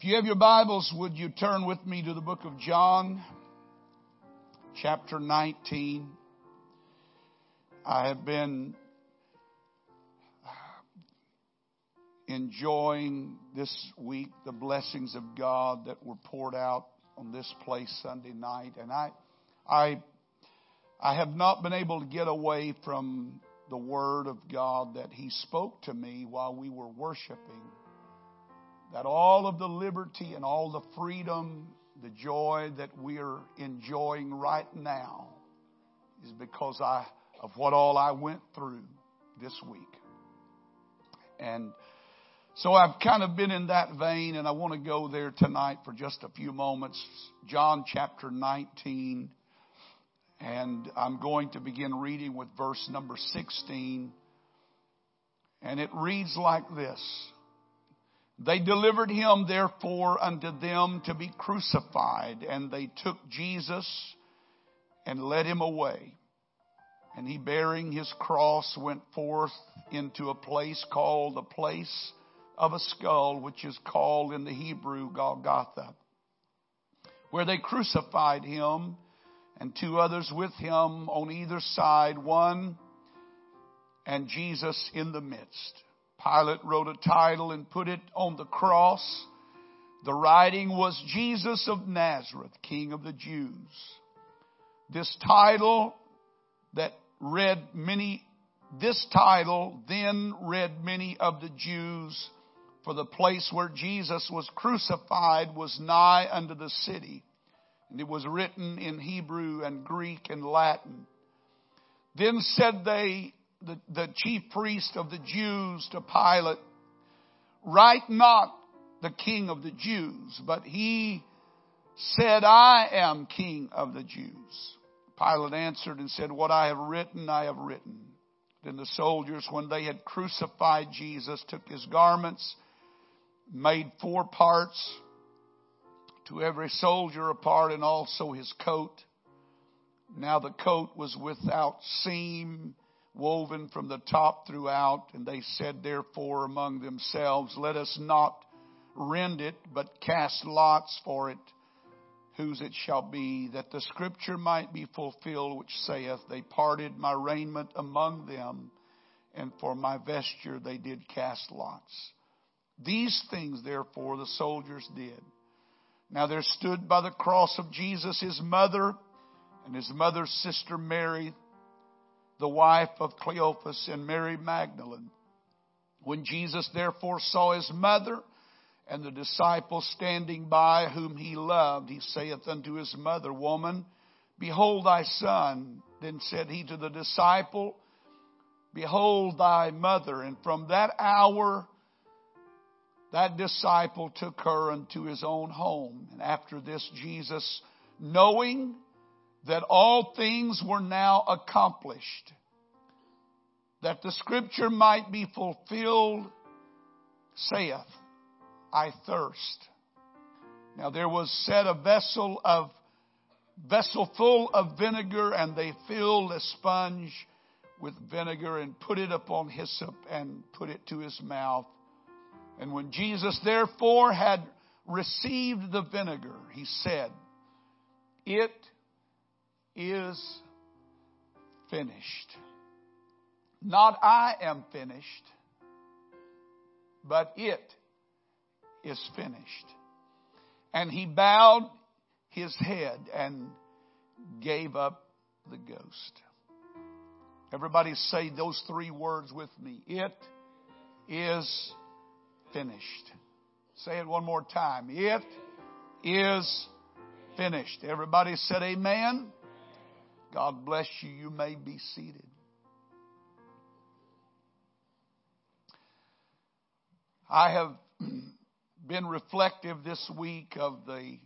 If you have your Bibles, would you turn with me to the book of John, chapter 19? I have been enjoying this week the blessings of God that were poured out on this place Sunday night, and I, I, I have not been able to get away from the Word of God that He spoke to me while we were worshiping that all of the liberty and all the freedom, the joy that we're enjoying right now is because I, of what all I went through this week. And so I've kind of been in that vein and I want to go there tonight for just a few moments. John chapter 19 and I'm going to begin reading with verse number 16 and it reads like this. They delivered him therefore unto them to be crucified, and they took Jesus and led him away. And he bearing his cross went forth into a place called the place of a skull, which is called in the Hebrew Golgotha, where they crucified him and two others with him on either side, one and Jesus in the midst. Pilate wrote a title and put it on the cross. The writing was Jesus of Nazareth, King of the Jews. This title that read many, this title then read many of the Jews, for the place where Jesus was crucified was nigh unto the city. And it was written in Hebrew and Greek and Latin. Then said they the, the chief priest of the Jews to Pilate, Write not the king of the Jews, but he said, I am king of the Jews. Pilate answered and said, What I have written, I have written. Then the soldiers, when they had crucified Jesus, took his garments, made four parts, to every soldier a part, and also his coat. Now the coat was without seam woven from the top throughout. And they said, therefore, among themselves, let us not rend it, but cast lots for it, whose it shall be, that the scripture might be fulfilled, which saith, They parted my raiment among them, and for my vesture they did cast lots. These things, therefore, the soldiers did. Now there stood by the cross of Jesus his mother and his mother's sister Mary, the wife of Cleophas and Mary Magdalene. When Jesus therefore saw his mother and the disciple standing by whom he loved, he saith unto his mother, Woman, behold thy son. Then said he to the disciple, Behold thy mother. And from that hour, that disciple took her unto his own home. And after this, Jesus, knowing that all things were now accomplished, that the scripture might be fulfilled, saith, I thirst. Now there was set a vessel of vessel full of vinegar, and they filled a sponge with vinegar and put it upon hyssop and put it to his mouth. And when Jesus therefore had received the vinegar, he said, It is finished. Not I am finished, but it is finished. And he bowed his head and gave up the ghost. Everybody say those three words with me. It is finished. Say it one more time. It is finished. Everybody said amen. God bless you. You may be seated. I have been reflective this week of the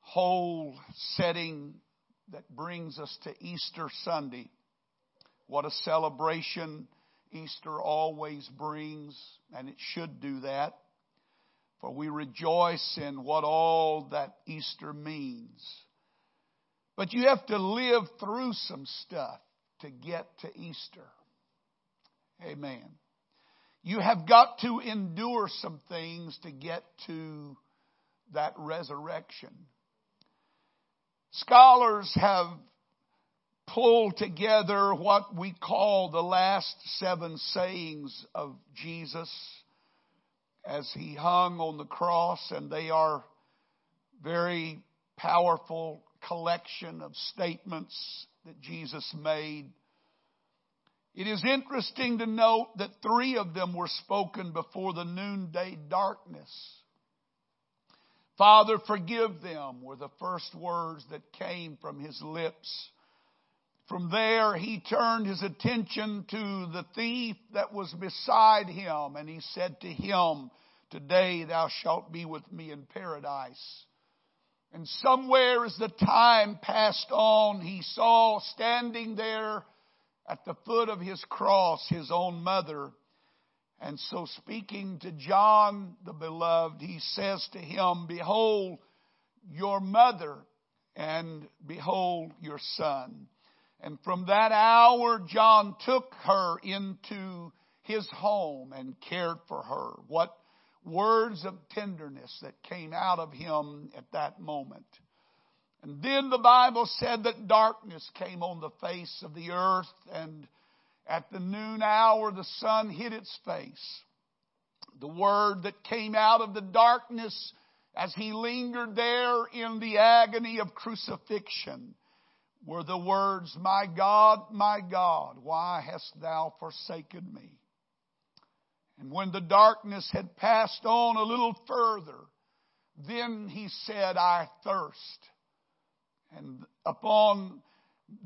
whole setting that brings us to Easter Sunday. What a celebration Easter always brings, and it should do that. For we rejoice in what all that Easter means. But you have to live through some stuff to get to Easter. Amen. You have got to endure some things to get to that resurrection. Scholars have pulled together what we call the last seven sayings of Jesus as he hung on the cross, and they are very powerful collection of statements that Jesus made. It is interesting to note that three of them were spoken before the noonday darkness. Father, forgive them were the first words that came from his lips. From there, he turned his attention to the thief that was beside him, and he said to him, Today thou shalt be with me in paradise. And somewhere as the time passed on, he saw standing there at the foot of his cross his own mother. And so speaking to John the beloved, he says to him, Behold your mother and behold your son. And from that hour, John took her into his home and cared for her. What words of tenderness that came out of him at that moment. And then the Bible said that darkness came on the face of the earth, and at the noon hour the sun hid its face. The word that came out of the darkness as he lingered there in the agony of crucifixion were the words, My God, my God, why hast thou forsaken me? And when the darkness had passed on a little further, then he said, I thirst. And upon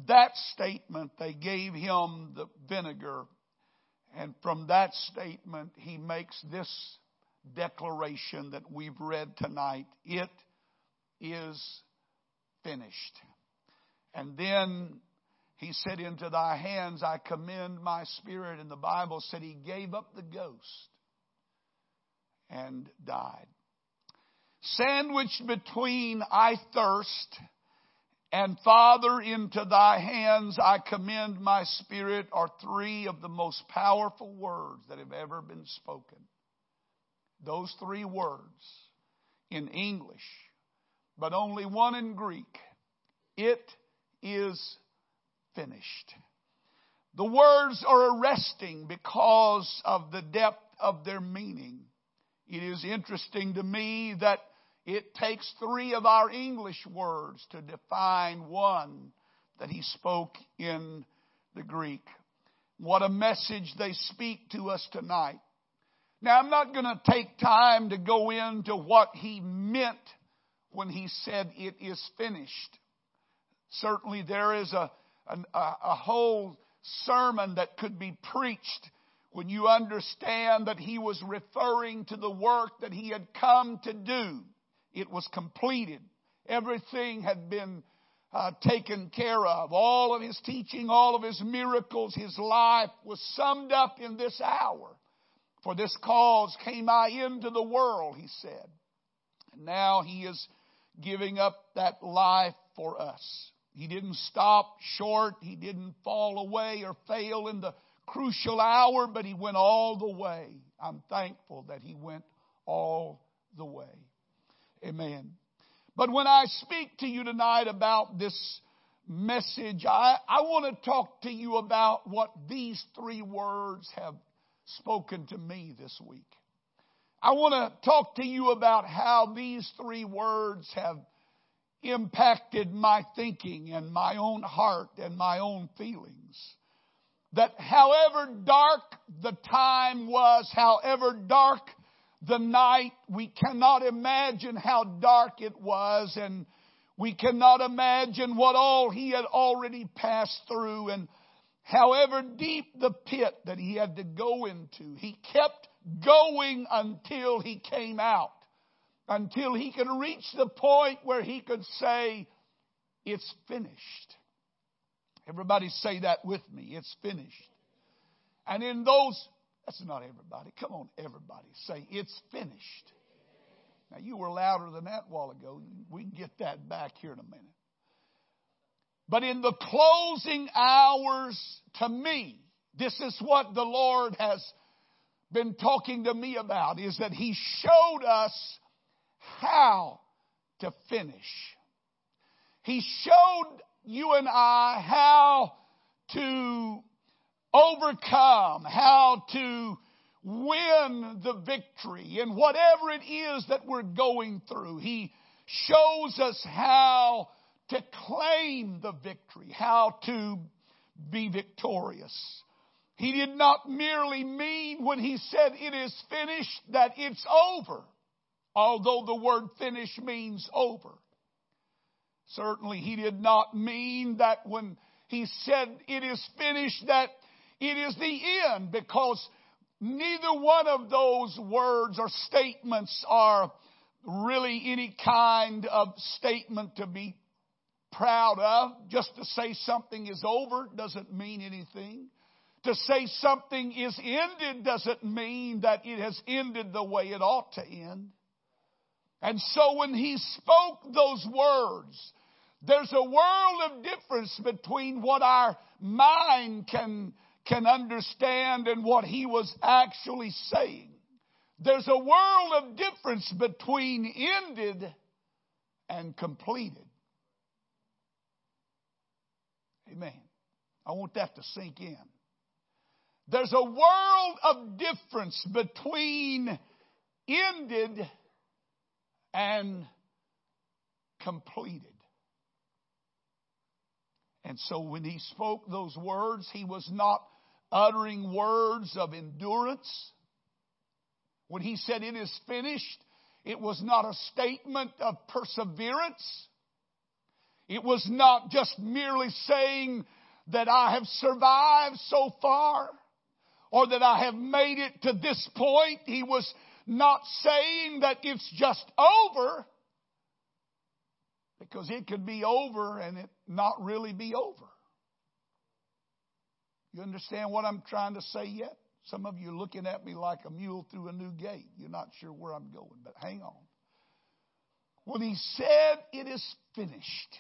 that statement, they gave him the vinegar. And from that statement, he makes this declaration that we've read tonight. It is finished. And then he said, Into thy hands I commend my spirit. And the Bible said he gave up the ghost and died. Sandwiched between I thirst and Father, into thy hands I commend my spirit are three of the most powerful words that have ever been spoken. Those three words in English, but only one in Greek. It is finished. The words are arresting because of the depth of their meaning. It is interesting to me that it takes three of our English words to define one that he spoke in the Greek. What a message they speak to us tonight. Now, I'm not going to take time to go into what he meant when he said it is finished. Certainly, there is a a, a whole sermon that could be preached when you understand that he was referring to the work that he had come to do. It was completed. Everything had been uh, taken care of. All of his teaching, all of his miracles, his life was summed up in this hour. For this cause came I into the world, he said. And now he is giving up that life for us. He didn't stop short. He didn't fall away or fail in the crucial hour, but he went all the way. I'm thankful that he went all the way. Amen. But when I speak to you tonight about this message, I, I want to talk to you about what these three words have spoken to me this week. I want to talk to you about how these three words have impacted my thinking and my own heart and my own feelings. That however dark the time was, however dark the night, we cannot imagine how dark it was and we cannot imagine what all he had already passed through and however deep the pit that he had to go into, he kept going until he came out until he could reach the point where he could say, It's finished. Everybody say that with me. It's finished. And in those, that's not everybody. Come on, everybody. Say, It's finished. Now, you were louder than that a while ago. We can get that back here in a minute. But in the closing hours, to me, this is what the Lord has been talking to me about is that He showed us how to finish. He showed you and I how to overcome, how to win the victory in whatever it is that we're going through. He shows us how to claim the victory, how to be victorious. He did not merely mean when he said it is finished that it's over, although the word finish means over. Certainly he did not mean that when he said it is finished that it is the end because neither one of those words or statements are really any kind of statement to be proud of. Just to say something is over doesn't mean anything. To say something is ended doesn't mean that it has ended the way it ought to end. And so when he spoke those words, there's a world of difference between what our mind can, can understand and what he was actually saying. There's a world of difference between ended and completed. Amen. I want that to sink in. There's a world of difference between ended and completed. And so when he spoke those words, he was not uttering words of endurance. When he said it is finished, it was not a statement of perseverance. It was not just merely saying that I have survived so far or that I have made it to this point. He was not saying that it's just over because it could be over and it not really be over. You understand what I'm trying to say yet? Some of you are looking at me like a mule through a new gate. You're not sure where I'm going, but hang on. When he said it is finished,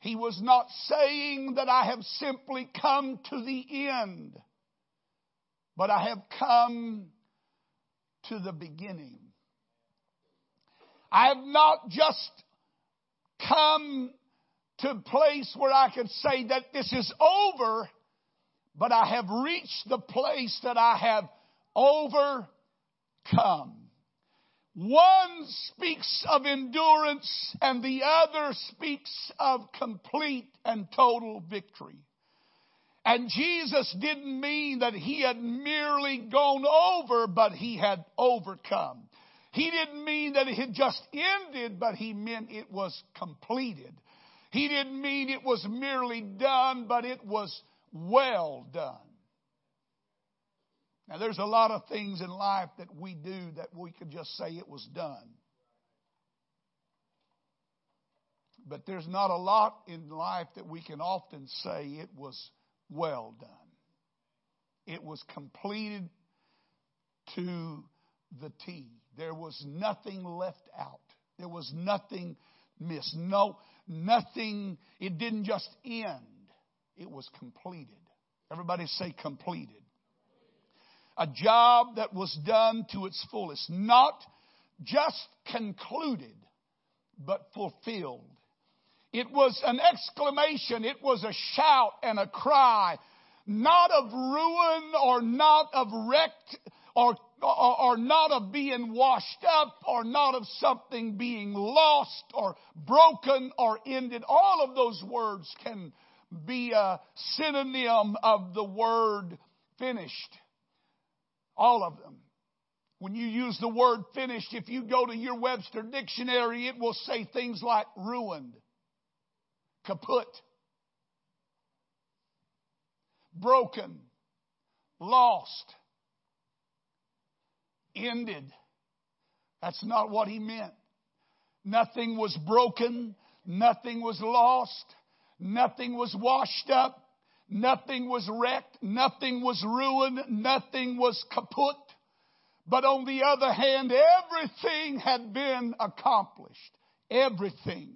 he was not saying that I have simply come to the end, but I have come to the beginning. I have not just come to a place where I could say that this is over, but I have reached the place that I have overcome. One speaks of endurance and the other speaks of complete and total victory. And Jesus didn't mean that he had merely gone over, but he had overcome. He didn't mean that it had just ended, but he meant it was completed. He didn't mean it was merely done, but it was well done. Now, there's a lot of things in life that we do that we could just say it was done. But there's not a lot in life that we can often say it was well done. It was completed to the T. There was nothing left out. There was nothing missed. No, nothing. It didn't just end. It was completed. Everybody say completed a job that was done to its fullest, not just concluded, but fulfilled. It was an exclamation, it was a shout and a cry, not of ruin or not of wrecked or, or, or, not of being washed up or not of something being lost or broken or ended. All of those words can be a synonym of the word finished. All of them. When you use the word finished, if you go to your Webster dictionary, it will say things like ruined, kaput, broken, lost, ended. That's not what he meant. Nothing was broken, nothing was lost, nothing was washed up, Nothing was wrecked. Nothing was ruined. Nothing was kaput. But on the other hand, everything had been accomplished. Everything.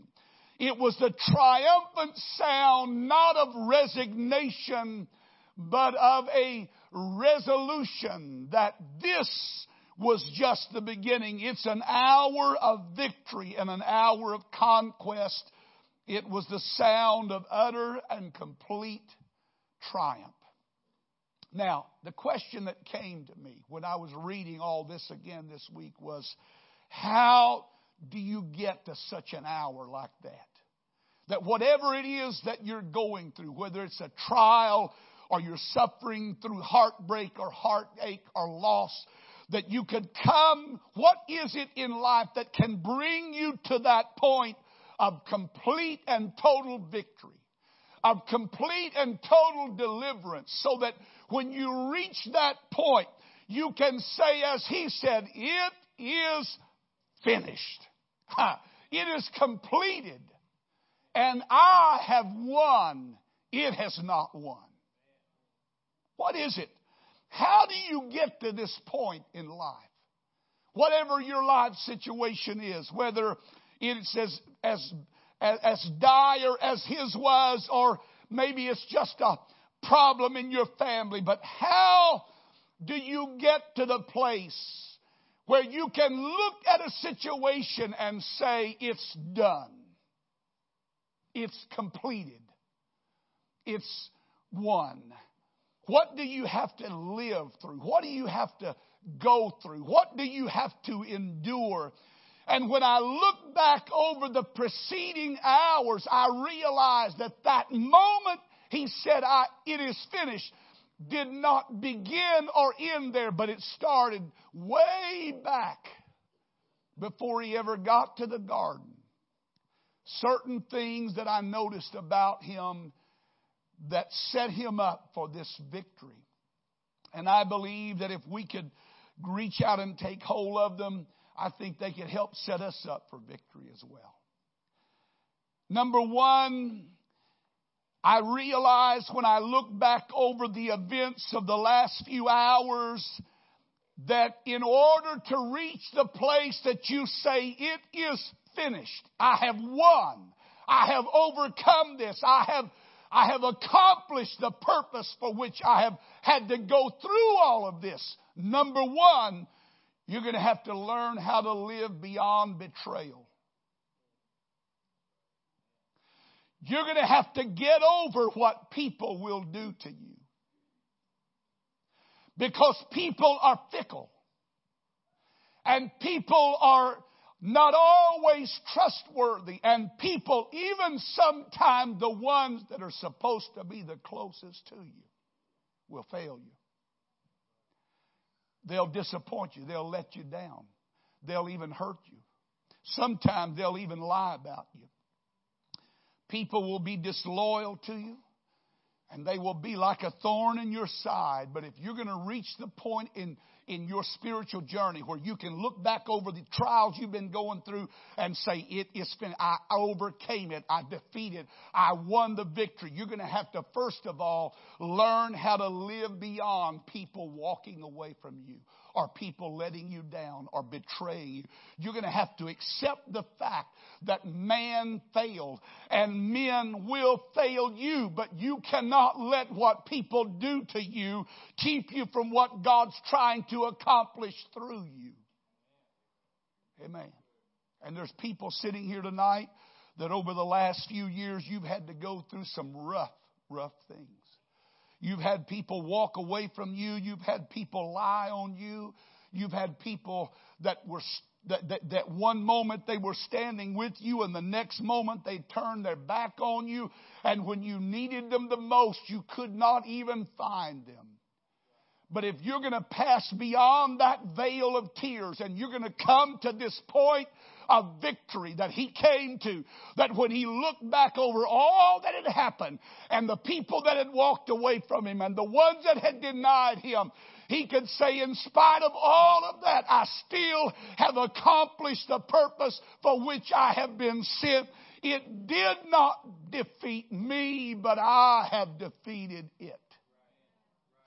It was the triumphant sound not of resignation, but of a resolution that this was just the beginning. It's an hour of victory and an hour of conquest. It was the sound of utter and complete triumph. Now, the question that came to me when I was reading all this again this week was how do you get to such an hour like that? That whatever it is that you're going through, whether it's a trial or you're suffering through heartbreak or heartache or loss, that you could come, what is it in life that can bring you to that point of complete and total victory? Of complete and total deliverance so that when you reach that point, you can say as he said, it is finished. It is completed. And I have won. It has not won. What is it? How do you get to this point in life? Whatever your life situation is, whether it's as, as, as dire as his was, or maybe it's just a problem in your family, but how do you get to the place where you can look at a situation and say, it's done. It's completed. It's won. What do you have to live through? What do you have to go through? What do you have to endure? And when I look back over the preceding hours, I realize that that moment he said, I, it is finished did not begin or end there, but it started way back before he ever got to the garden. Certain things that I noticed about him that set him up for this victory. And I believe that if we could reach out and take hold of them, I think they could help set us up for victory as well. Number one, I realize when I look back over the events of the last few hours that in order to reach the place that you say it is finished, I have won, I have overcome this, I have I have accomplished the purpose for which I have had to go through all of this. Number one, you're going to have to learn how to live beyond betrayal. You're going to have to get over what people will do to you. Because people are fickle. And people are not always trustworthy. And people, even sometimes the ones that are supposed to be the closest to you, will fail you. They'll disappoint you. They'll let you down. They'll even hurt you. Sometimes they'll even lie about you. People will be disloyal to you and they will be like a thorn in your side. But if you're going to reach the point in, in your spiritual journey where you can look back over the trials you've been going through and say, it is finished. I overcame it. I defeated. I won the victory. You're going to have to, first of all, learn how to live beyond people walking away from you or people letting you down or betraying you. You're going to have to accept the fact that man failed and men will fail you, but you cannot let what people do to you keep you from what God's trying to accomplish through you. Amen. And there's people sitting here tonight that over the last few years you've had to go through some rough, rough things. You've had people walk away from you. You've had people lie on you. You've had people that were that, that, that one moment they were standing with you and the next moment they turned their back on you. And when you needed them the most, you could not even find them. But if you're going to pass beyond that veil of tears and you're going to come to this point of victory that he came to. That when he looked back over all that had happened and the people that had walked away from him and the ones that had denied him, he could say, in spite of all of that, I still have accomplished the purpose for which I have been sent. It did not defeat me, but I have defeated it.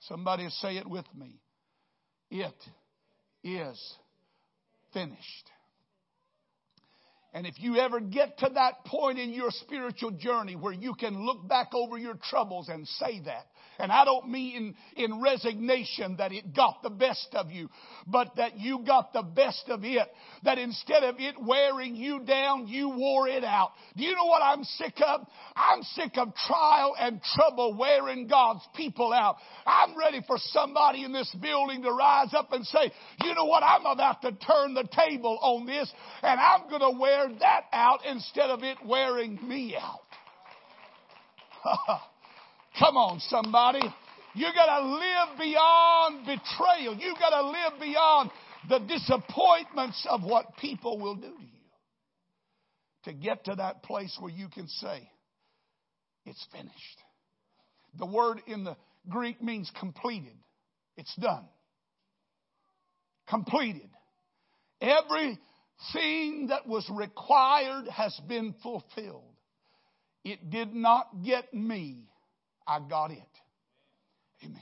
Somebody say it with me. It is finished. And if you ever get to that point in your spiritual journey where you can look back over your troubles and say that, and I don't mean in, in resignation that it got the best of you, but that you got the best of it. That instead of it wearing you down, you wore it out. Do you know what I'm sick of? I'm sick of trial and trouble wearing God's people out. I'm ready for somebody in this building to rise up and say, you know what? I'm about to turn the table on this and I'm going to wear that out instead of it wearing me out. Come on, somebody. You gotta live beyond betrayal. You gotta live beyond the disappointments of what people will do to you. To get to that place where you can say, it's finished. The word in the Greek means completed. It's done. Completed. Everything that was required has been fulfilled. It did not get me I got it. Amen.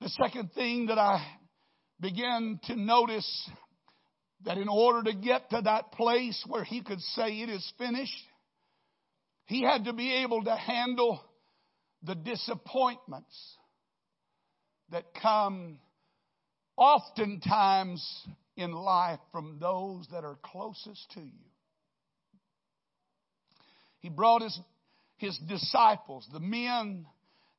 The second thing that I began to notice that in order to get to that place where he could say it is finished, he had to be able to handle the disappointments that come oftentimes in life from those that are closest to you. He brought his his disciples, the men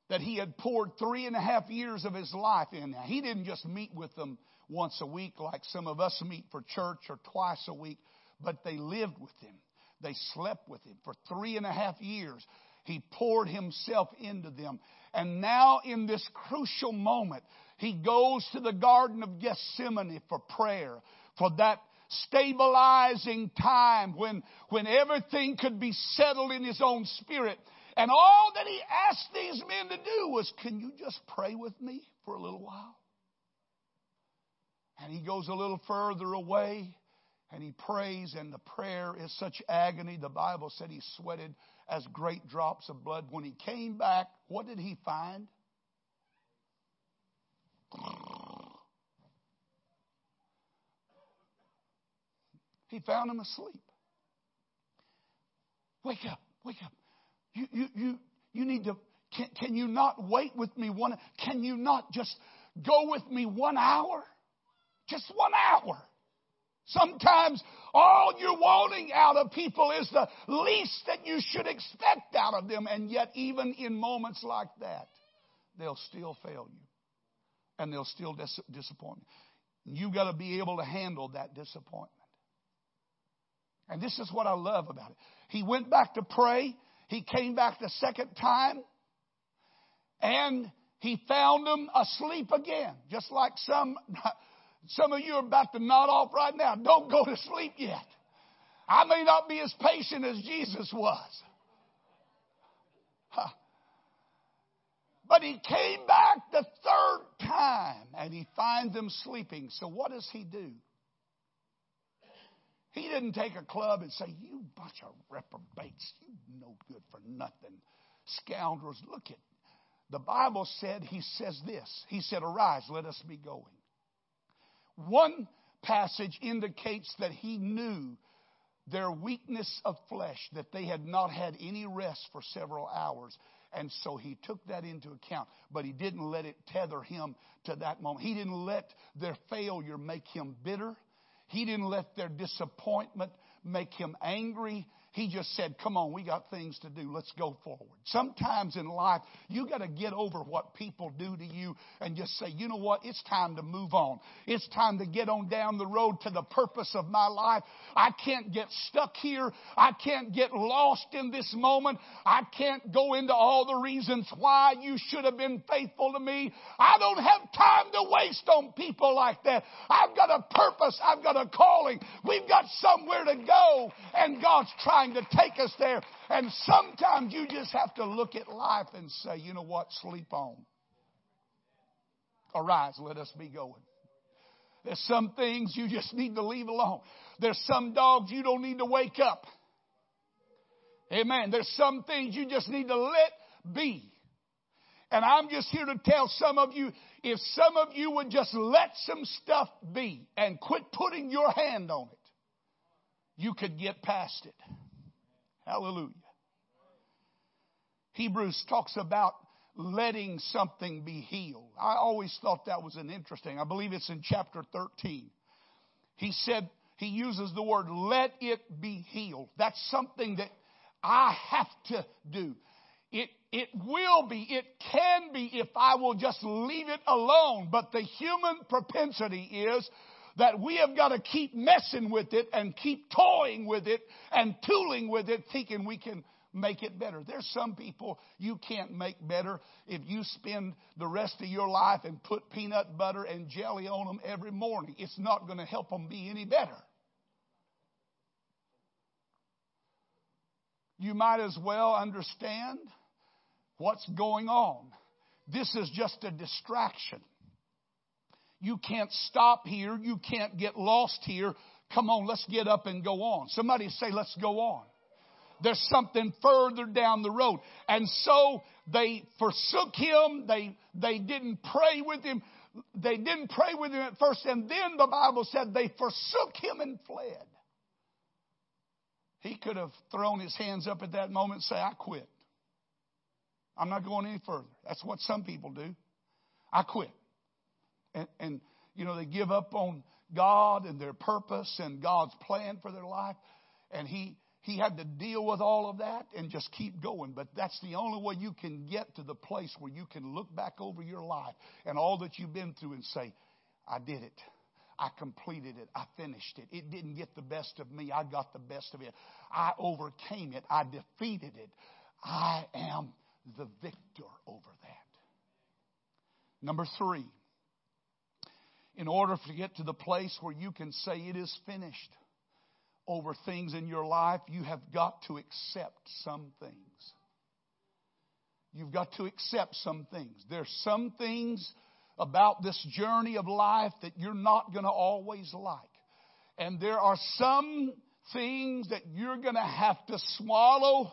that he had poured three and a half years of his life in. Now, he didn't just meet with them once a week like some of us meet for church or twice a week, but they lived with him. They slept with him for three and a half years. He poured himself into them. And now, in this crucial moment, he goes to the Garden of Gethsemane for prayer, for that stabilizing time when, when everything could be settled in his own spirit. And all that he asked these men to do was, Can you just pray with me for a little while? And he goes a little further away and he prays, and the prayer is such agony. The Bible said he sweated as great drops of blood. When he came back, what did he find? He found him asleep. Wake up, wake up. You, you, you, you need to, can, can you not wait with me one, can you not just go with me one hour? Just one hour. Sometimes all you're wanting out of people is the least that you should expect out of them. And yet, even in moments like that, they'll still fail you. And they'll still dis- disappoint you. You've got to be able to handle that disappointment. And this is what I love about it. He went back to pray. He came back the second time. And he found them asleep again. Just like some, some of you are about to nod off right now. Don't go to sleep yet. I may not be as patient as Jesus was. Huh. But he came back the third time and he finds them sleeping. So what does he do? He didn't take a club and say, You bunch of reprobates, you no good for nothing, scoundrels. Look at the Bible said, He says this. He said, Arise, let us be going. One passage indicates that he knew their weakness of flesh, that they had not had any rest for several hours. And so he took that into account, but he didn't let it tether him to that moment. He didn't let their failure make him bitter. He didn't let their disappointment make him angry. He just said, Come on, we got things to do. Let's go forward. Sometimes in life, you got to get over what people do to you and just say, You know what? It's time to move on. It's time to get on down the road to the purpose of my life. I can't get stuck here. I can't get lost in this moment. I can't go into all the reasons why you should have been faithful to me. I don't have time to waste on people like that. I've got a purpose. I've got a calling. We've got somewhere to go, and God's trying trying to take us there. And sometimes you just have to look at life and say, you know what, sleep on. Arise, let us be going. There's some things you just need to leave alone. There's some dogs you don't need to wake up. Amen. There's some things you just need to let be. And I'm just here to tell some of you if some of you would just let some stuff be and quit putting your hand on it, you could get past it. Hallelujah. Hebrews talks about letting something be healed. I always thought that was an interesting. I believe it's in chapter 13. He said, he uses the word let it be healed. That's something that I have to do. It, it will be, it can be if I will just leave it alone. But the human propensity is that we have got to keep messing with it and keep toying with it and tooling with it, thinking we can make it better. There's some people you can't make better if you spend the rest of your life and put peanut butter and jelly on them every morning. It's not going to help them be any better. You might as well understand what's going on. This is just a distraction. You can't stop here. You can't get lost here. Come on, let's get up and go on. Somebody say, let's go on. There's something further down the road. And so they forsook him. They, they didn't pray with him. They didn't pray with him at first. And then the Bible said they forsook him and fled. He could have thrown his hands up at that moment and say, I quit. I'm not going any further. That's what some people do. I quit. And, and, you know, they give up on God and their purpose and God's plan for their life. And he, he had to deal with all of that and just keep going. But that's the only way you can get to the place where you can look back over your life and all that you've been through and say, I did it. I completed it. I finished it. It didn't get the best of me. I got the best of it. I overcame it. I defeated it. I am the victor over that. Number three, in order to get to the place where you can say it is finished over things in your life, you have got to accept some things. You've got to accept some things. There's some things about this journey of life that you're not going to always like. And there are some things that you're going to have to swallow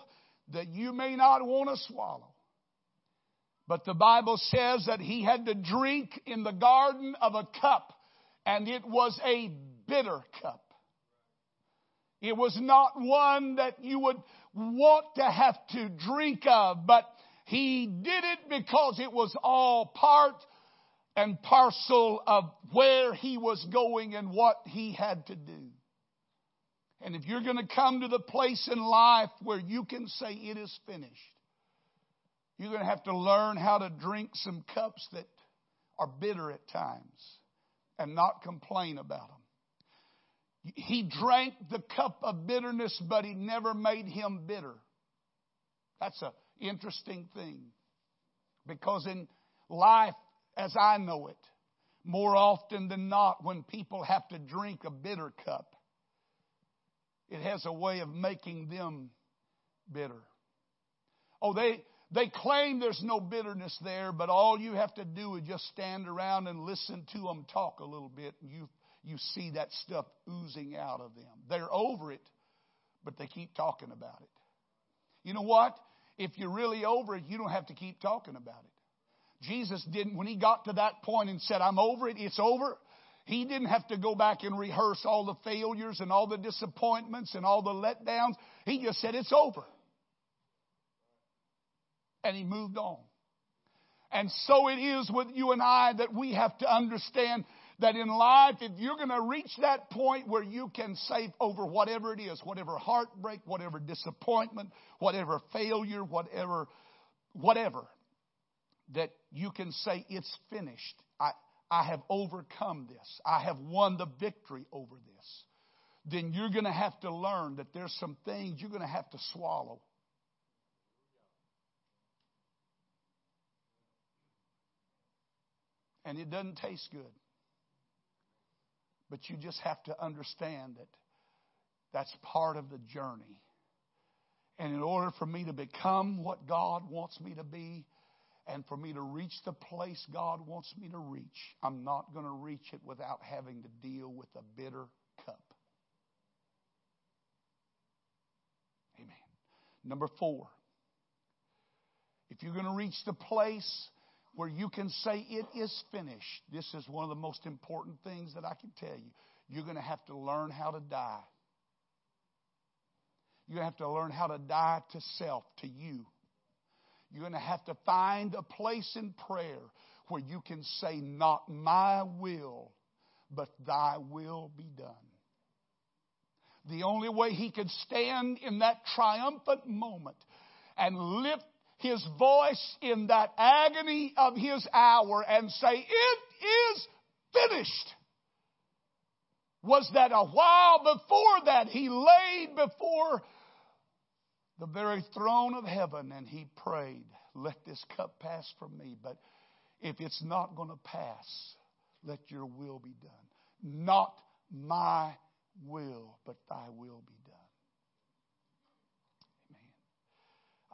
that you may not want to swallow. But the Bible says that he had to drink in the garden of a cup, and it was a bitter cup. It was not one that you would want to have to drink of, but he did it because it was all part and parcel of where he was going and what he had to do. And if you're going to come to the place in life where you can say it is finished, you're going to have to learn how to drink some cups that are bitter at times and not complain about them. He drank the cup of bitterness, but he never made him bitter. That's an interesting thing. Because in life, as I know it, more often than not, when people have to drink a bitter cup, it has a way of making them bitter. Oh, they, they claim there's no bitterness there, but all you have to do is just stand around and listen to them talk a little bit, and you, you see that stuff oozing out of them. They're over it, but they keep talking about it. You know what? If you're really over it, you don't have to keep talking about it. Jesus didn't, when he got to that point and said, I'm over it, it's over, he didn't have to go back and rehearse all the failures and all the disappointments and all the letdowns. He just said, It's over. And he moved on. And so it is with you and I that we have to understand that in life, if you're going to reach that point where you can say over whatever it is, whatever heartbreak, whatever disappointment, whatever failure, whatever, whatever, that you can say it's finished. I, I have overcome this. I have won the victory over this. Then you're going to have to learn that there's some things you're going to have to swallow. And it doesn't taste good. But you just have to understand that that's part of the journey. And in order for me to become what God wants me to be, and for me to reach the place God wants me to reach, I'm not going to reach it without having to deal with a bitter cup. Amen. Number four, if you're going to reach the place where you can say it is finished, this is one of the most important things that I can tell you. You're going to have to learn how to die. You're going to have to learn how to die to self, to you. You're going to have to find a place in prayer where you can say, Not my will, but thy will be done. The only way he could stand in that triumphant moment and lift his voice in that agony of his hour and say, It is finished, was that a while before that he laid before the very throne of heaven and he prayed, Let this cup pass from me. But if it's not going to pass, let your will be done. Not my will, but thy will be done. Amen.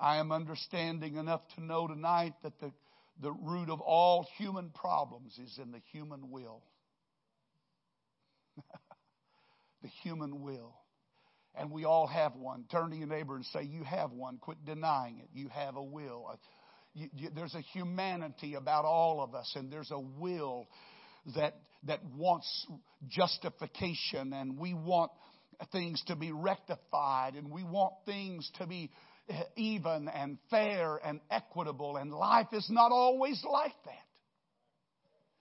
I am understanding enough to know tonight that the, the root of all human problems is in the human will. the human will. And we all have one. Turn to your neighbor and say, You have one. Quit denying it. You have a will. Uh, you, you, there's a humanity about all of us, and there's a will that, that wants justification, and we want things to be rectified, and we want things to be even and fair and equitable, and life is not always like that.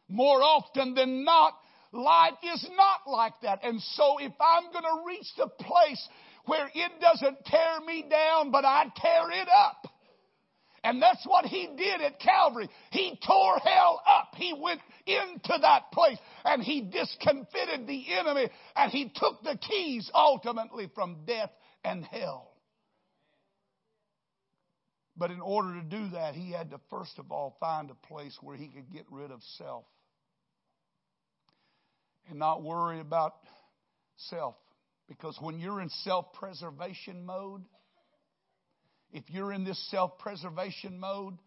More often than not, Life is not like that. And so if I'm going to reach the place where it doesn't tear me down, but I tear it up. And that's what he did at Calvary. He tore hell up. He went into that place and he discomfited the enemy and he took the keys ultimately from death and hell. But in order to do that, he had to first of all find a place where he could get rid of self and not worry about self. Because when you're in self preservation mode, if you're in this self preservation mode,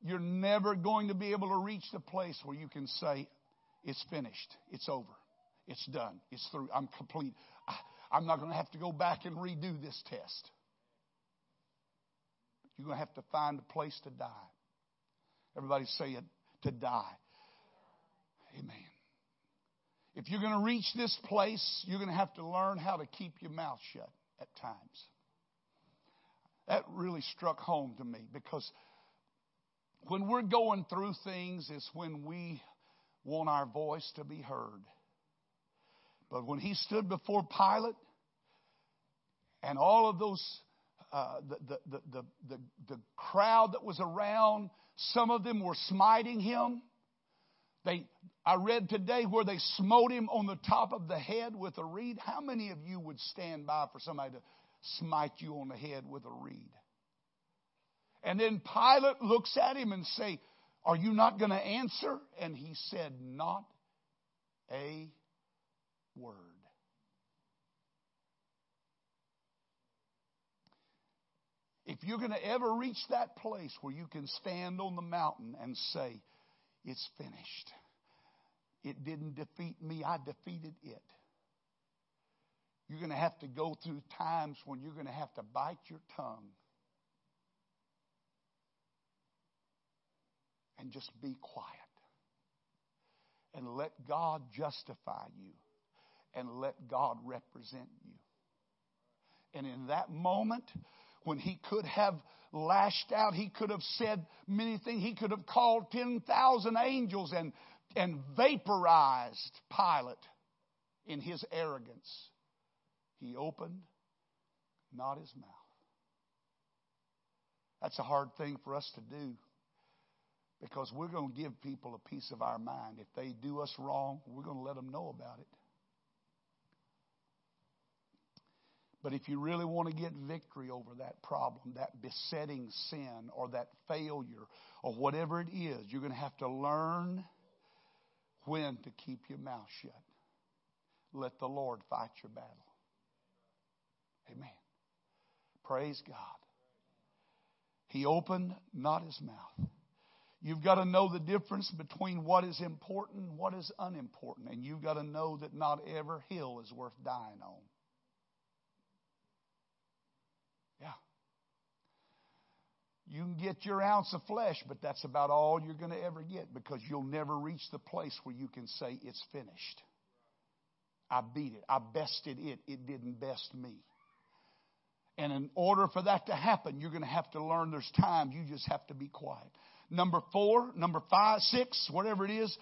you're never going to be able to reach the place where you can say, It's finished, it's over, it's done, it's through, I'm complete. I'm not going to have to go back and redo this test. You're going to have to find a place to die. Everybody say it to die. Amen. If you're going to reach this place, you're going to have to learn how to keep your mouth shut at times. That really struck home to me because when we're going through things, it's when we want our voice to be heard. But when he stood before Pilate and all of those, Uh, the, the, the, the, the, the crowd that was around, some of them were smiting him. They, I read today where they smote him on the top of the head with a reed. How many of you would stand by for somebody to smite you on the head with a reed? And then Pilate looks at him and say, "Are you not going to answer?" And he said, "Not a word." If you're going to ever reach that place where you can stand on the mountain and say, it's finished. It didn't defeat me, I defeated it. You're going to have to go through times when you're going to have to bite your tongue and just be quiet and let God justify you and let God represent you. And in that moment, when he could have lashed out. He could have said many things. He could have called 10,000 angels and, and vaporized Pilate in his arrogance. He opened not his mouth. That's a hard thing for us to do because we're going to give people a piece of our mind. If they do us wrong, we're going to let them know about it. But if you really want to get victory over that problem, that besetting sin, or that failure, or whatever it is, you're going to have to learn when to keep your mouth shut. Let the Lord fight your battle. Amen. Praise God. He opened not his mouth. You've got to know the difference between what is important and what is unimportant. And you've got to know that not every hill is worth dying on. You can get your ounce of flesh, but that's about all you're going to ever get because you'll never reach the place where you can say, It's finished. I beat it. I bested it. It didn't best me. And in order for that to happen, you're going to have to learn there's times you just have to be quiet. Number four, number five, six, whatever it is,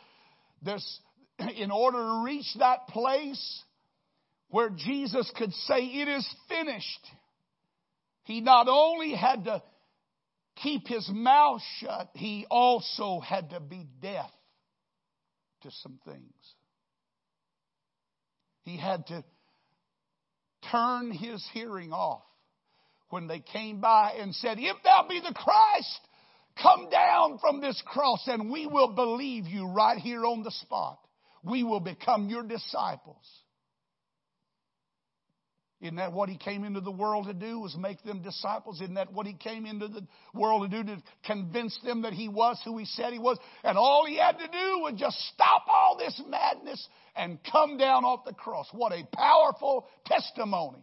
there's, in order to reach that place where Jesus could say, It is finished, he not only had to keep his mouth shut, he also had to be deaf to some things. He had to turn his hearing off when they came by and said, If thou be the Christ, come down from this cross and we will believe you right here on the spot. We will become your disciples. Isn't that what he came into the world to do? Was make them disciples? Isn't that what he came into the world to do? To convince them that he was who he said he was? And all he had to do was just stop all this madness and come down off the cross. What a powerful testimony.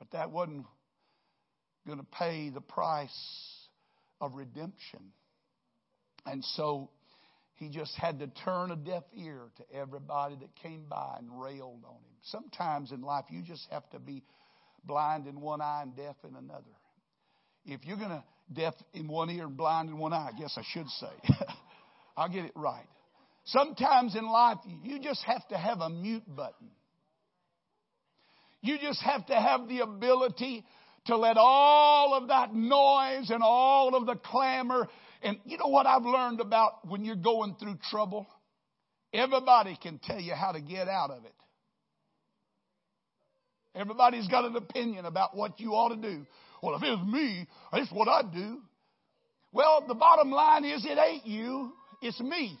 But that wasn't going to pay the price of redemption. And so he just had to turn a deaf ear to everybody that came by and railed on him. Sometimes in life, you just have to be blind in one eye and deaf in another. If you're going to deaf in one ear and blind in one eye, I guess I should say, I'll get it right. Sometimes in life, you just have to have a mute button. You just have to have the ability to let all of that noise and all of the clamor. And you know what I've learned about when you're going through trouble? Everybody can tell you how to get out of it. Everybody's got an opinion about what you ought to do. Well, if it was me, that's what I'd do. Well, the bottom line is it ain't you, it's me.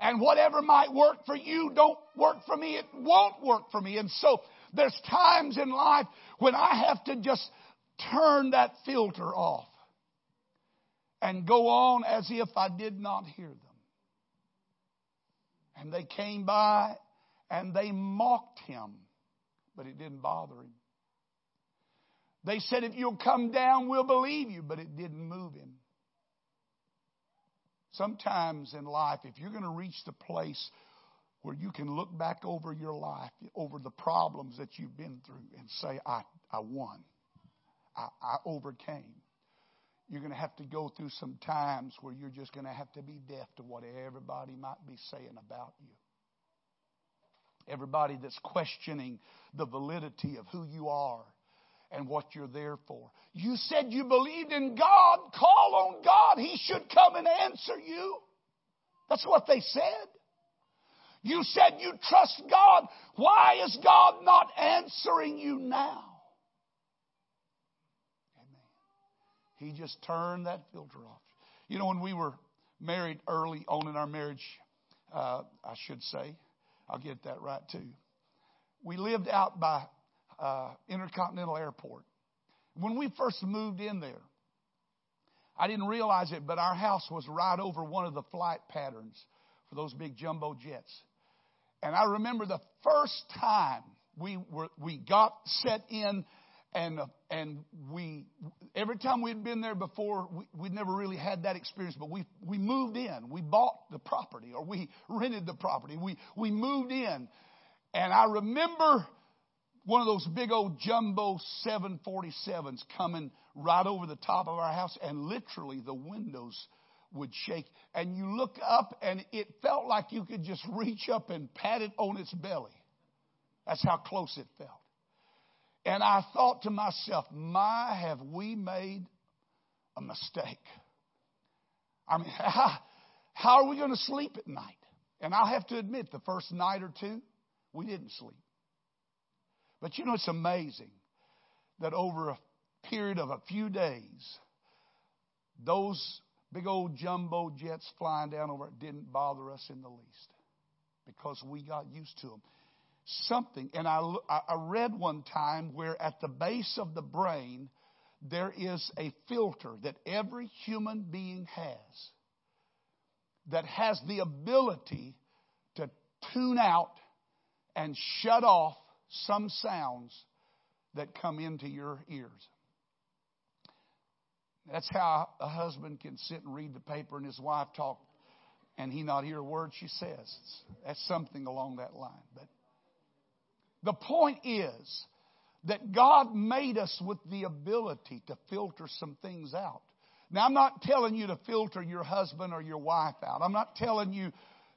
And whatever might work for you don't work for me, it won't work for me. And so there's times in life when I have to just turn that filter off and go on as if I did not hear them. And they came by and they mocked him, but it didn't bother him. They said, If you'll come down, we'll believe you, but it didn't move him. Sometimes in life, if you're going to reach the place where you can look back over your life, over the problems that you've been through, and say, I, I won. I, I overcame. You're going to have to go through some times where you're just going to have to be deaf to what everybody might be saying about you. Everybody that's questioning the validity of who you are and what you're there for. You said you believed in God. Call on God. He should come and answer you. That's what they said. You said you trust God. Why is God not answering you now? Amen. He just turned that filter off. You know, when we were married early on in our marriage, uh, I should say, I'll get that right too. We lived out by uh, Intercontinental Airport. When we first moved in there, I didn't realize it, but our house was right over one of the flight patterns for those big jumbo jets. And I remember the first time we were, we got set in and, and we, every time we'd been there before, we, we'd never really had that experience, but we, we moved in. We bought the property or we rented the property. We, we moved in. And I remember one of those big old jumbo 747s coming right over the top of our house and literally the windows would shake. And you look up and it felt like you could just reach up and pat it on its belly. That's how close it felt. And I thought to myself, my, have we made a mistake? I mean, how, how are we going to sleep at night? And I'll have to admit, the first night or two, we didn't sleep. But you know, it's amazing that over a period of a few days, those big old jumbo jets flying down over it didn't bother us in the least because we got used to them. Something, and I, I read one time where at the base of the brain, there is a filter that every human being has that has the ability to tune out and shut off some sounds that come into your ears. That's how a husband can sit and read the paper and his wife talk and he not hear a word she says. That's something along that line. But the point is that God made us with the ability to filter some things out. Now, I'm not telling you to filter your husband or your wife out. I'm not telling you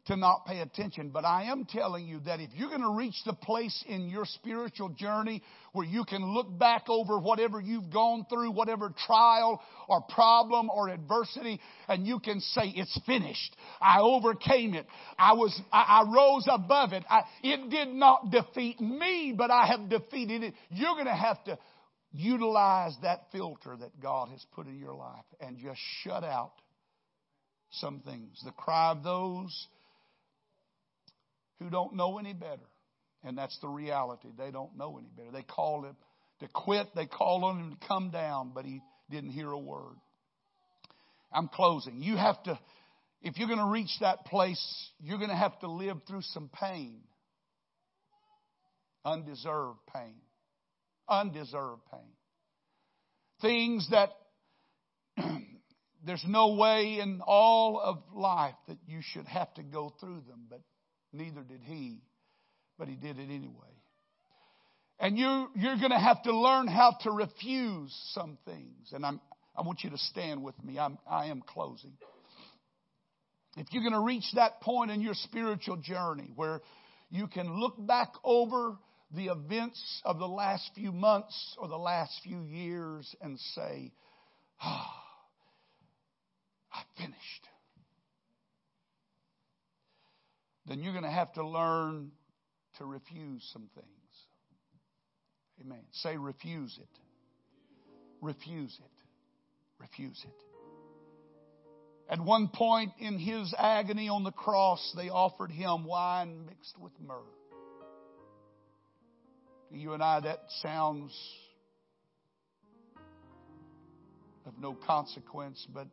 to not pay attention. But I am telling you that if you're going to reach the place in your spiritual journey where you can look back over whatever you've gone through, whatever trial or problem or adversity, and you can say, it's finished. I overcame it. I was, I, I rose above it. I, it did not defeat me, but I have defeated it. You're going to have to utilize that filter that God has put in your life and just shut out some things. The cry of those who don't know any better. And that's the reality. They don't know any better. They called him to quit. They called on him to come down, but he didn't hear a word. I'm closing. You have to, if you're going to reach that place, you're going to have to live through some pain. Undeserved pain. Undeserved pain. Things that there's no way in all of life that you should have to go through them, but Neither did he, but he did it anyway. And you, you're going to have to learn how to refuse some things. And I'm, I want you to stand with me. I'm, I am closing. If you're going to reach that point in your spiritual journey where you can look back over the events of the last few months or the last few years and say, ah, oh, I finished. Then you're going to have to learn to refuse some things. Amen. Say, refuse it. Refuse it. Refuse it. At one point in his agony on the cross, they offered him wine mixed with myrrh. To you and I, that sounds of no consequence, but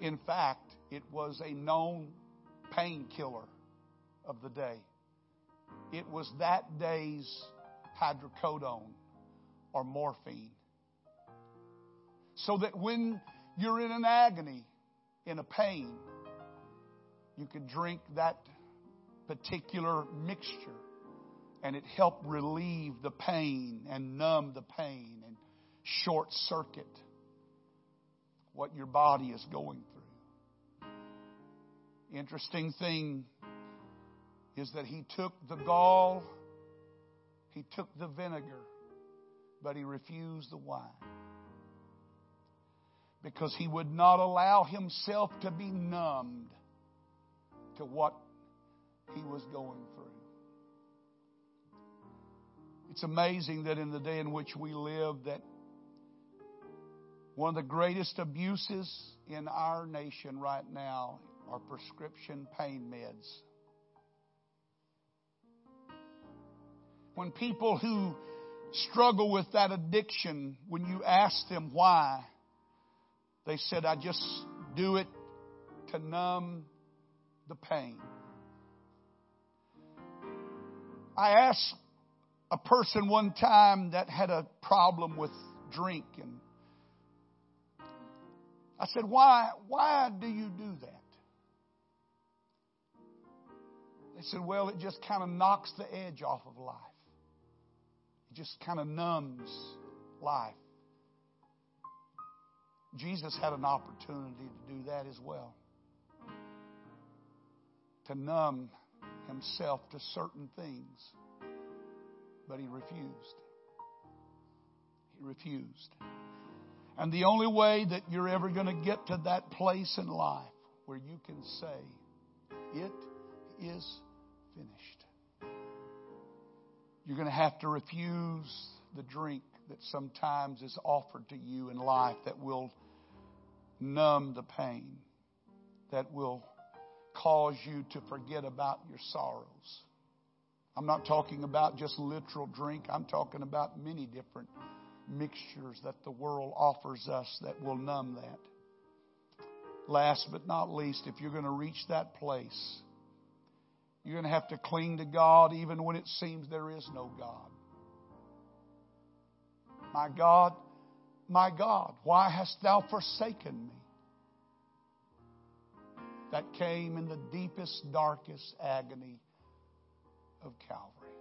in fact, it was a known painkiller of the day. It was that day's hydrocodone or morphine. So that when you're in an agony, in a pain, you could drink that particular mixture and it helped relieve the pain and numb the pain and short circuit what your body is going through. Interesting thing is that he took the gall, he took the vinegar, but he refused the wine. Because he would not allow himself to be numbed to what he was going through. It's amazing that in the day in which we live that one of the greatest abuses in our nation right now are prescription pain meds. When people who struggle with that addiction, when you ask them why, they said, I just do it to numb the pain. I asked a person one time that had a problem with drink and I said, why, why do you do that? They said, well, it just kind of knocks the edge off of life. Just kind of numbs life. Jesus had an opportunity to do that as well. To numb himself to certain things. But he refused. He refused. And the only way that you're ever going to get to that place in life where you can say, It is finished you're going to have to refuse the drink that sometimes is offered to you in life that will numb the pain, that will cause you to forget about your sorrows. I'm not talking about just literal drink, I'm talking about many different mixtures that the world offers us that will numb that. Last but not least, if you're going to reach that place, you're going to have to cling to God even when it seems there is no God. My God, my God, why hast thou forsaken me? That came in the deepest, darkest agony of Calvary.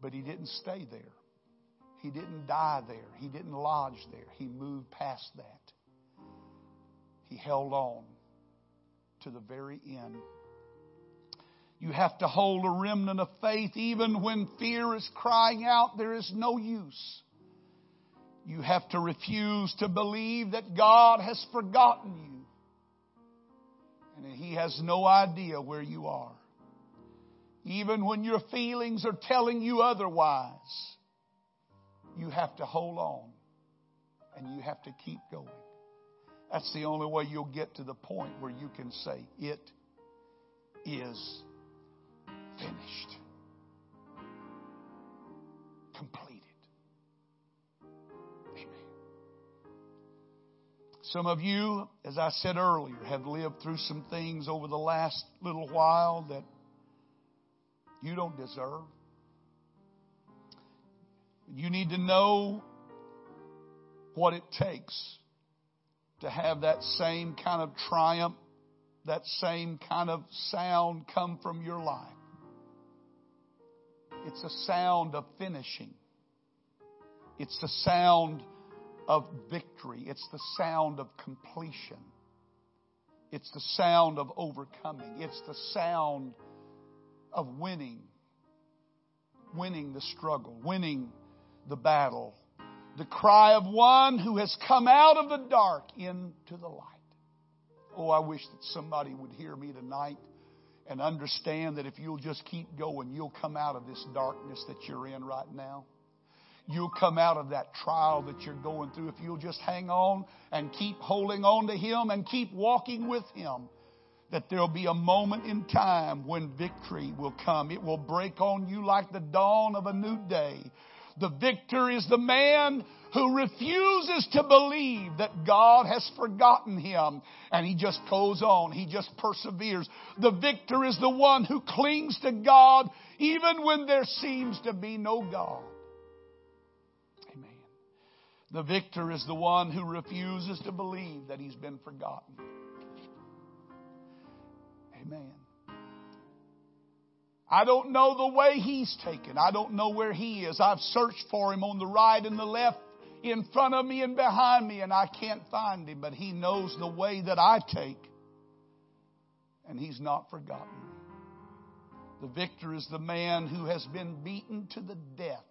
But he didn't stay there. He didn't die there. He didn't lodge there. He moved past that. He held on to the very end. You have to hold a remnant of faith even when fear is crying out, there is no use. You have to refuse to believe that God has forgotten you and that He has no idea where you are. Even when your feelings are telling you otherwise, you have to hold on and you have to keep going. That's the only way you'll get to the point where you can say, It is finished, completed. Amen. Some of you, as I said earlier, have lived through some things over the last little while that you don't deserve. You need to know what it takes to have that same kind of triumph, that same kind of sound come from your life. It's a sound of finishing. It's the sound of victory. It's the sound of completion. It's the sound of overcoming. It's the sound of winning. Winning the struggle, winning the battle. The cry of one who has come out of the dark into the light. Oh, I wish that somebody would hear me tonight and understand that if you'll just keep going, you'll come out of this darkness that you're in right now. You'll come out of that trial that you're going through if you'll just hang on and keep holding on to Him and keep walking with Him. That there'll be a moment in time when victory will come. It will break on you like the dawn of a new day. The victor is the man who refuses to believe that God has forgotten him and he just goes on. He just perseveres. The victor is the one who clings to God even when there seems to be no God. Amen. The victor is the one who refuses to believe that he's been forgotten. Amen. I don't know the way he's taken. I don't know where he is. I've searched for him on the right and the left, in front of me and behind me, and I can't find him. But he knows the way that I take, and he's not forgotten. The victor is the man who has been beaten to the death,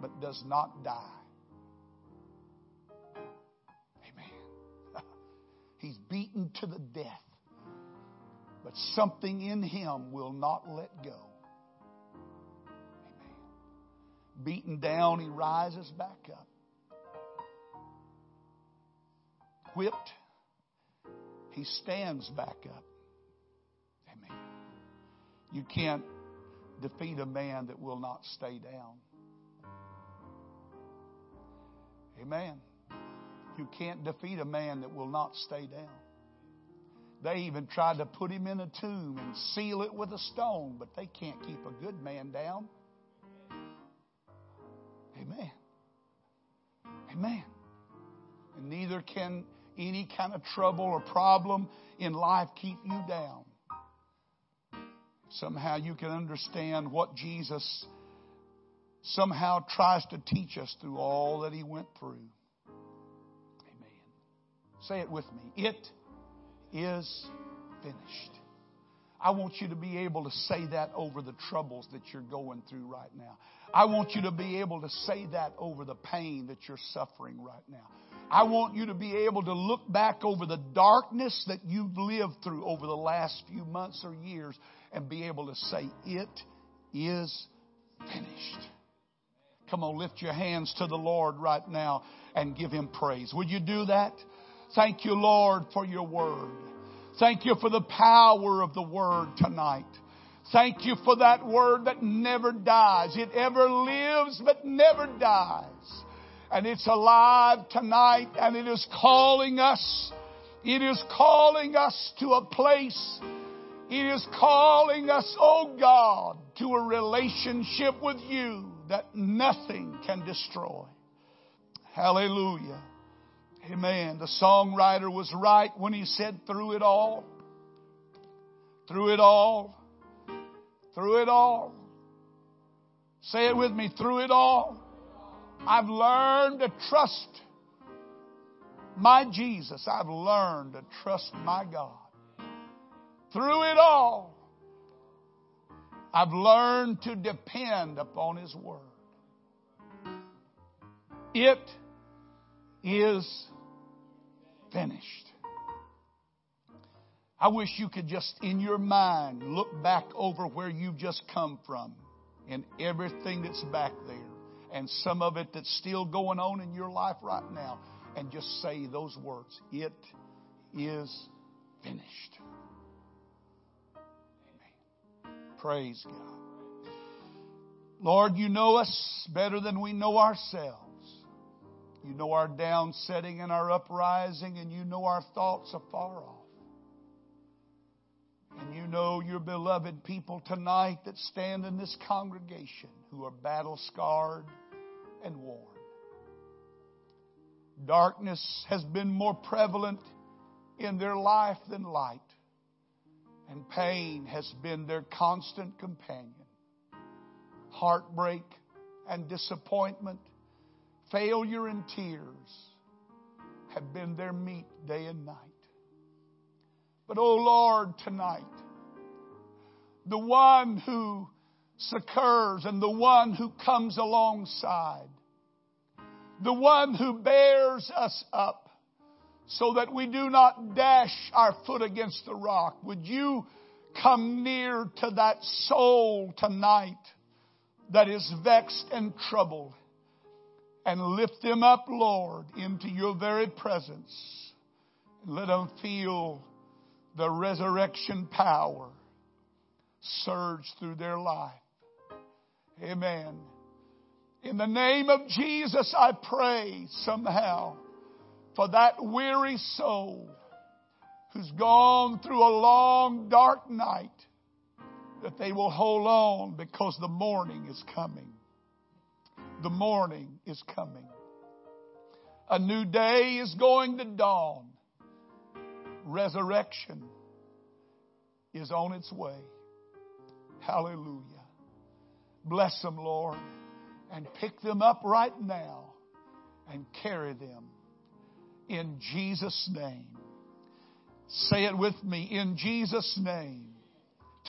but does not die. Amen. he's beaten to the death but something in him will not let go. Amen. Beaten down, he rises back up. Whipped, he stands back up. Amen. You can't defeat a man that will not stay down. Amen. You can't defeat a man that will not stay down. They even tried to put him in a tomb and seal it with a stone, but they can't keep a good man down. Amen. Amen. And neither can any kind of trouble or problem in life keep you down. Somehow you can understand what Jesus somehow tries to teach us through all that he went through. Amen. Say it with me. It is finished. I want you to be able to say that over the troubles that you're going through right now. I want you to be able to say that over the pain that you're suffering right now. I want you to be able to look back over the darkness that you've lived through over the last few months or years and be able to say, It is finished. Come on, lift your hands to the Lord right now and give Him praise. Would you do that? Thank you, Lord, for your word. Thank you for the power of the word tonight. Thank you for that word that never dies. It ever lives but never dies. And it's alive tonight and it is calling us. It is calling us to a place. It is calling us, oh God, to a relationship with you that nothing can destroy. Hallelujah. Amen. The songwriter was right when he said, through it all, through it all, through it all. Say it with me, through it all. I've learned to trust my Jesus. I've learned to trust my God. Through it all, I've learned to depend upon His Word. It is finished. I wish you could just, in your mind, look back over where you've just come from and everything that's back there and some of it that's still going on in your life right now and just say those words. It is finished. Amen. Praise God. Lord, you know us better than we know ourselves. You know our downsetting and our uprising, and you know our thoughts afar off. And you know your beloved people tonight that stand in this congregation who are battle scarred and worn. Darkness has been more prevalent in their life than light, and pain has been their constant companion. Heartbreak and disappointment, failure and tears have been their meat day and night. But, oh Lord, tonight, the one who succors and the one who comes alongside the one who bears us up so that we do not dash our foot against the rock. Would you come near to that soul tonight that is vexed and troubled and lift them up, Lord, into your very presence. And let them feel the resurrection power surge through their life. Amen. In the name of Jesus, I pray somehow for that weary soul who's gone through a long, dark night that they will hold on because the morning is coming. The morning is coming. A new day is going to dawn. Resurrection is on its way. Hallelujah. Bless them, Lord and pick them up right now and carry them in Jesus' name. Say it with me in Jesus' name.